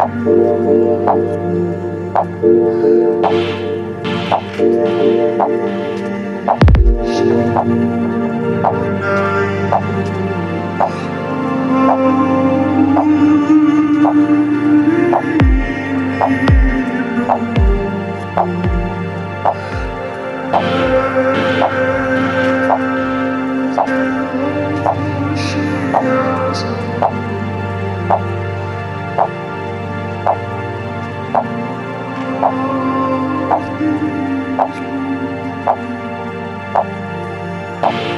She Thank you.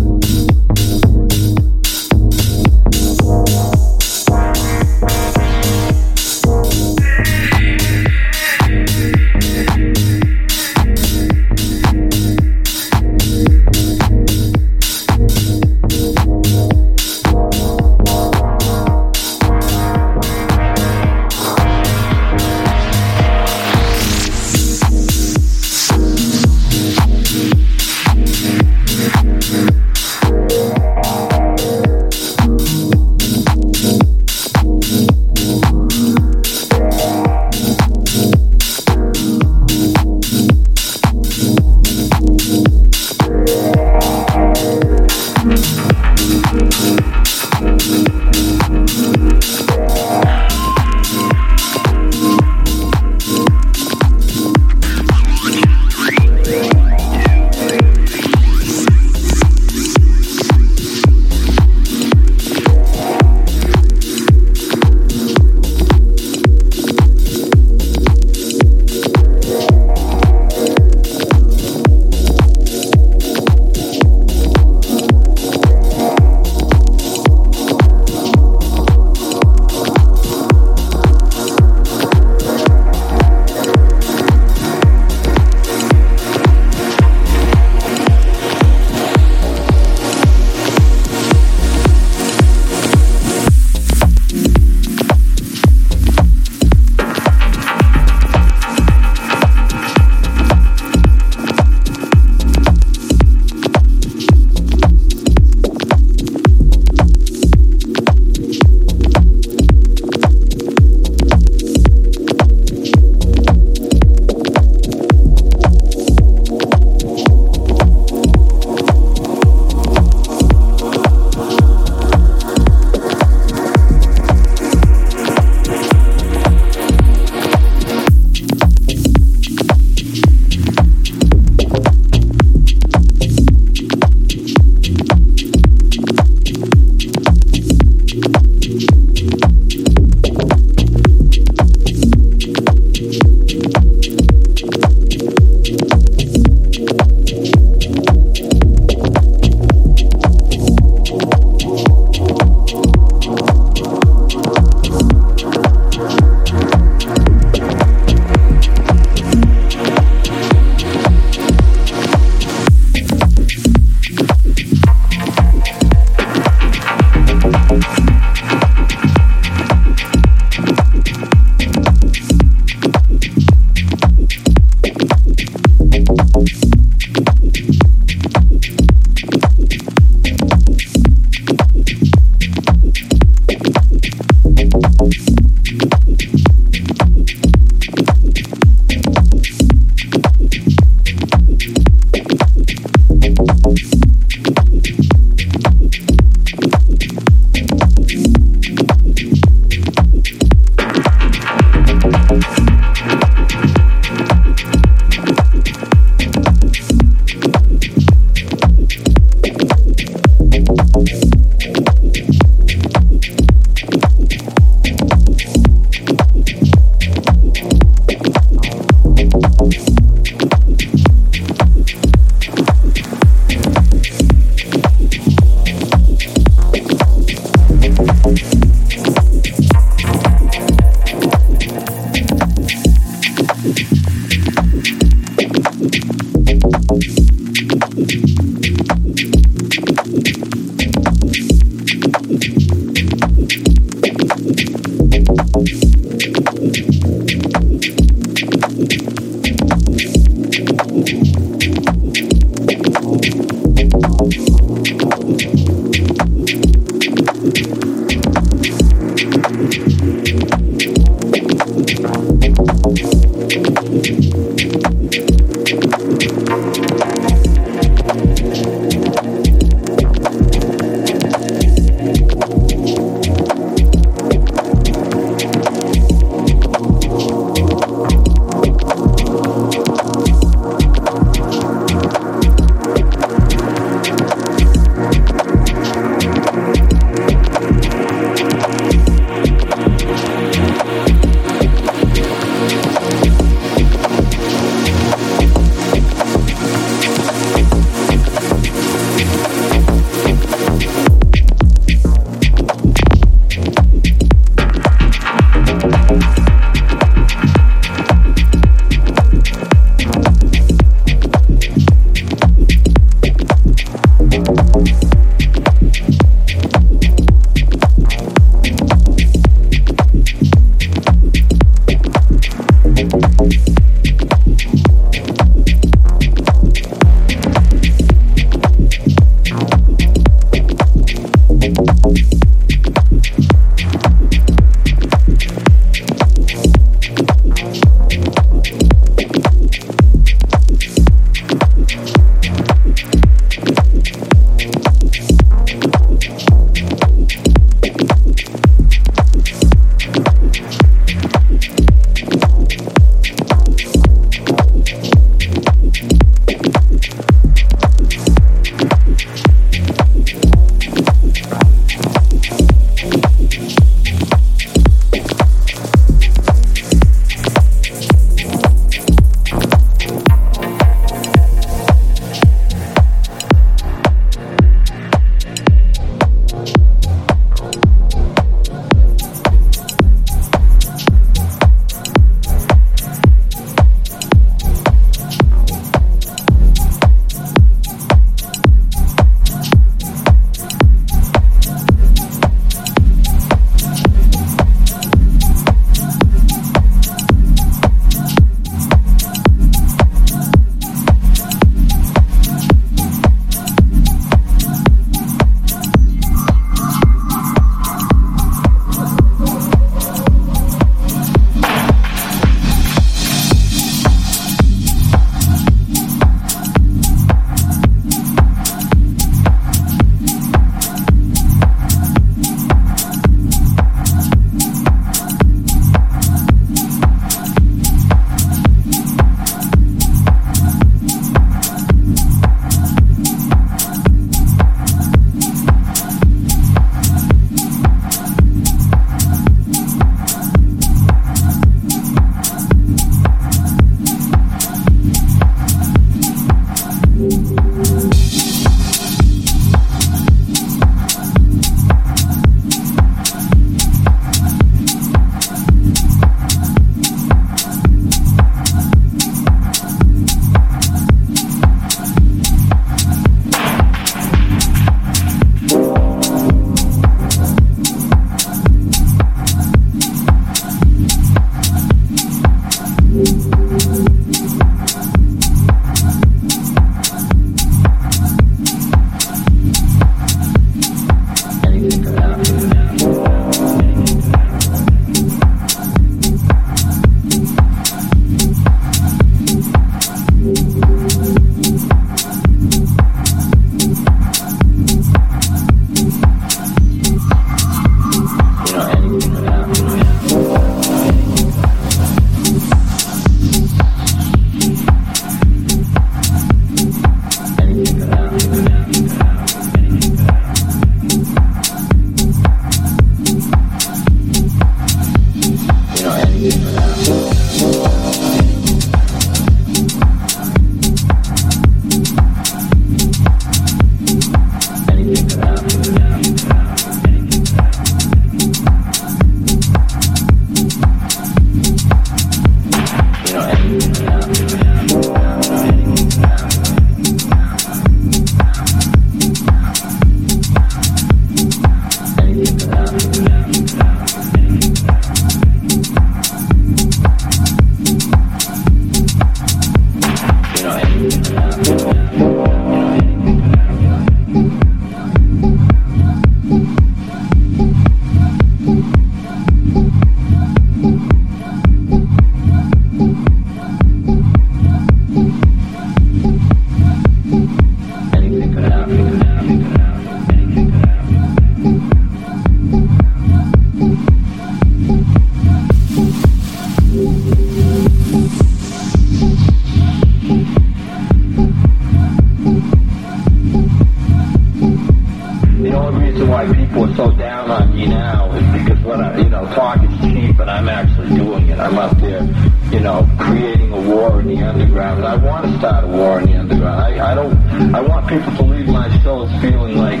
when I, you know, talking cheap, and I'm actually doing it. I'm up there, you know, creating a war in the underground, and I want to start a war in the underground. I, I don't, I want people to leave my shows feeling like,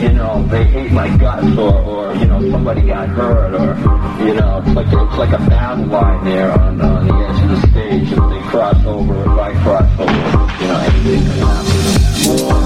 you know, they hate my guts, or, or you know, somebody got hurt, or, you know, it's like it's like a battle line there on, on the edge of the stage. If they cross over, if I cross over, you know, anything can happen.